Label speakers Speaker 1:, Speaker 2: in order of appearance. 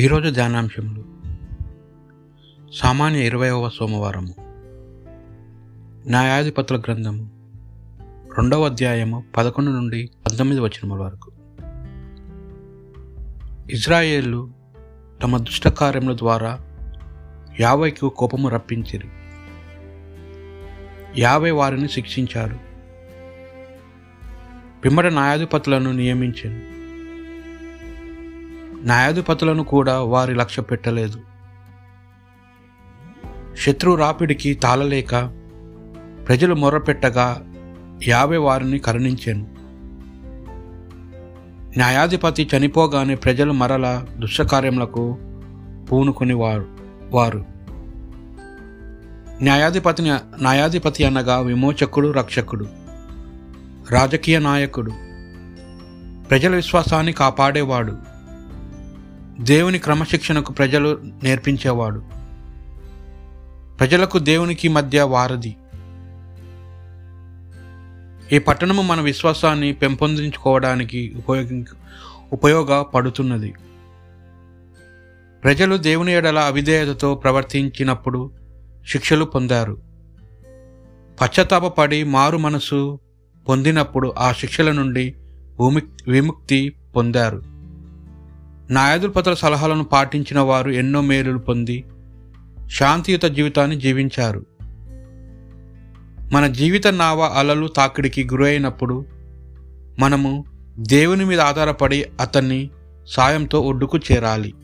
Speaker 1: ఈరోజు ధ్యానాంశములు. సామాన్య ఇరవైవ సోమవారము. న్యాయాధిపతుల గ్రంథము రెండవ అధ్యాయము పదకొండు నుండి పంతొమ్మిది వచనముల వరకు. ఇజ్రాయేళ్ళు తమ దుష్ట కార్యముల ద్వారా యావైకు కోపము రప్పించిరి. యావై వారిని శిక్షించారు. పిమ్మట న్యాయాధిపతులను నియమించారు న్యాయాధిపతులను కూడా వారి లక్ష్య పెట్టలేదు. శత్రు రాపిడికి తాళలేక ప్రజలు మొర్రపెట్టగా యాభై వారిని కరుణించాను. న్యాయాధిపతి చనిపోగానే ప్రజలు మరల దుష్టకార్యములకు పూనుకుని వారు వారు. న్యాయాధిపతిని న్యాయాధిపతి అనగా విమోచకుడు రక్షకుడు రాజకీయ నాయకుడు. ప్రజల విశ్వాసాన్ని కాపాడేవాడు. దేవుని క్రమశిక్షణకు ప్రజలు నేర్పించేవాడు. ప్రజలకు దేవునికి మధ్య వారధి. ఈ పట్టణము మన విశ్వాసాన్ని పెంపొందించుకోవడానికి ఉపయోగి ఉపయోగపడుతున్నది. ప్రజలు దేవుని ఎడల అవిధేయతతో ప్రవర్తించినప్పుడు శిక్షలు పొందారు. పశ్చాత్తాపడి మారు మనసు పొందినప్పుడు ఆ శిక్షల నుండి విముక్తి పొందారు. న్యాయాధిపతుల సలహాలను పాటించిన వారు ఎన్నో మేలులు పొంది శాంతియుత జీవితాన్ని జీవించారు. మన జీవిత నావ అలలు తాకిడికి గురైనప్పుడు మనము దేవుని మీద ఆధారపడి అతన్ని సాయంతో ఒడ్డుకు చేరాలి.